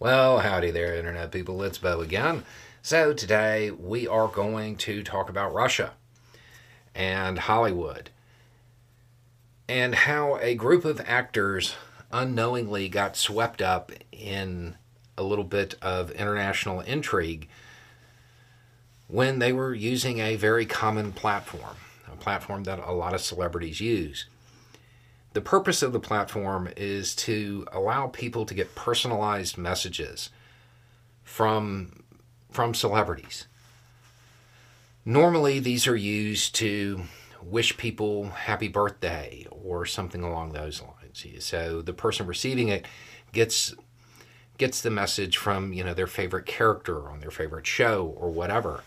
Well, howdy there, Internet people. It's Beau again. So, today we are going to talk about Russia and Hollywood and how a group of actors unknowingly got swept up in a little bit of international intrigue when they were using a very common platform, a platform that a lot of celebrities use. The purpose of the platform is to allow people to get personalized messages from from celebrities. Normally these are used to wish people happy birthday or something along those lines. So the person receiving it gets gets the message from, you know, their favorite character on their favorite show or whatever.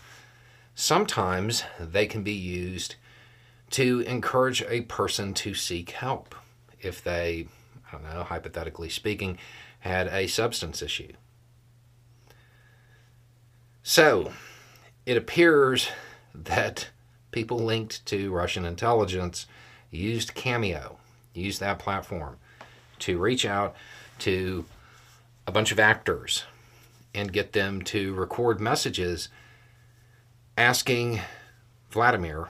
Sometimes they can be used to encourage a person to seek help if they, I don't know, hypothetically speaking, had a substance issue. So, it appears that people linked to Russian intelligence used Cameo, used that platform to reach out to a bunch of actors and get them to record messages asking Vladimir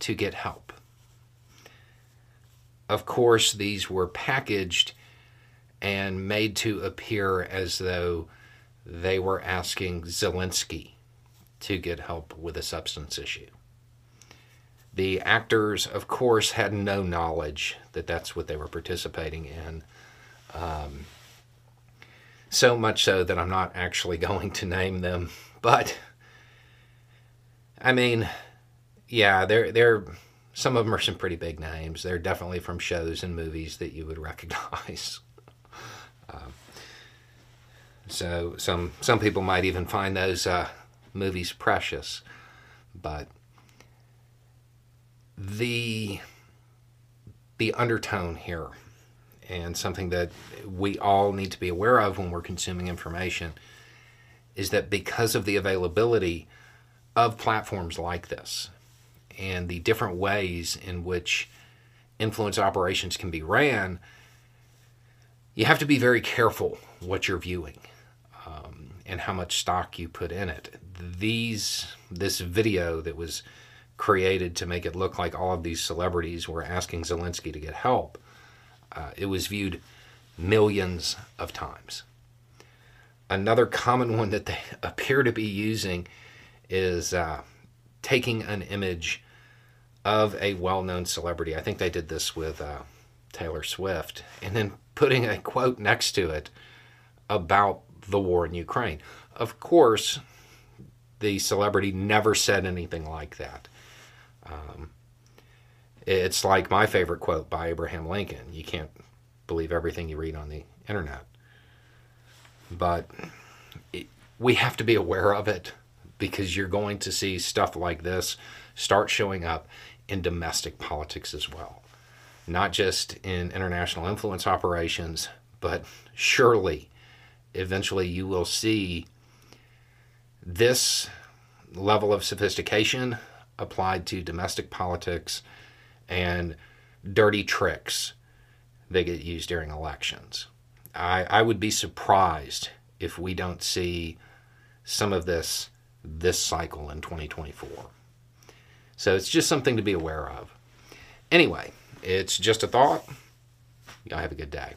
to get help. Of course, these were packaged and made to appear as though they were asking Zelensky to get help with a substance issue. The actors, of course, had no knowledge that that's what they were participating in. Um, so much so that I'm not actually going to name them. But I mean, yeah, they're they're some of them are some pretty big names. They're definitely from shows and movies that you would recognize. Um, so some some people might even find those uh, movies precious, but the the undertone here and something that we all need to be aware of when we're consuming information is that because of the availability of platforms like this and the different ways in which influence operations can be ran, you have to be very careful what you're viewing um, and how much stock you put in it. These this video that was created to make it look like all of these celebrities were asking Zelensky to get help. Uh, it was viewed millions of times. Another common one that they appear to be using is uh, taking an image of a well known celebrity. I think they did this with uh, Taylor Swift, and then putting a quote next to it about the war in Ukraine. Of course, the celebrity never said anything like that. Um, it's like my favorite quote by Abraham Lincoln you can't believe everything you read on the internet. But it, we have to be aware of it because you're going to see stuff like this start showing up in domestic politics as well. Not just in international influence operations, but surely eventually you will see this level of sophistication applied to domestic politics and dirty tricks that get used during elections. I, I would be surprised if we don't see some of this this cycle in 2024. So it's just something to be aware of. Anyway, it's just a thought. Y'all have a good day.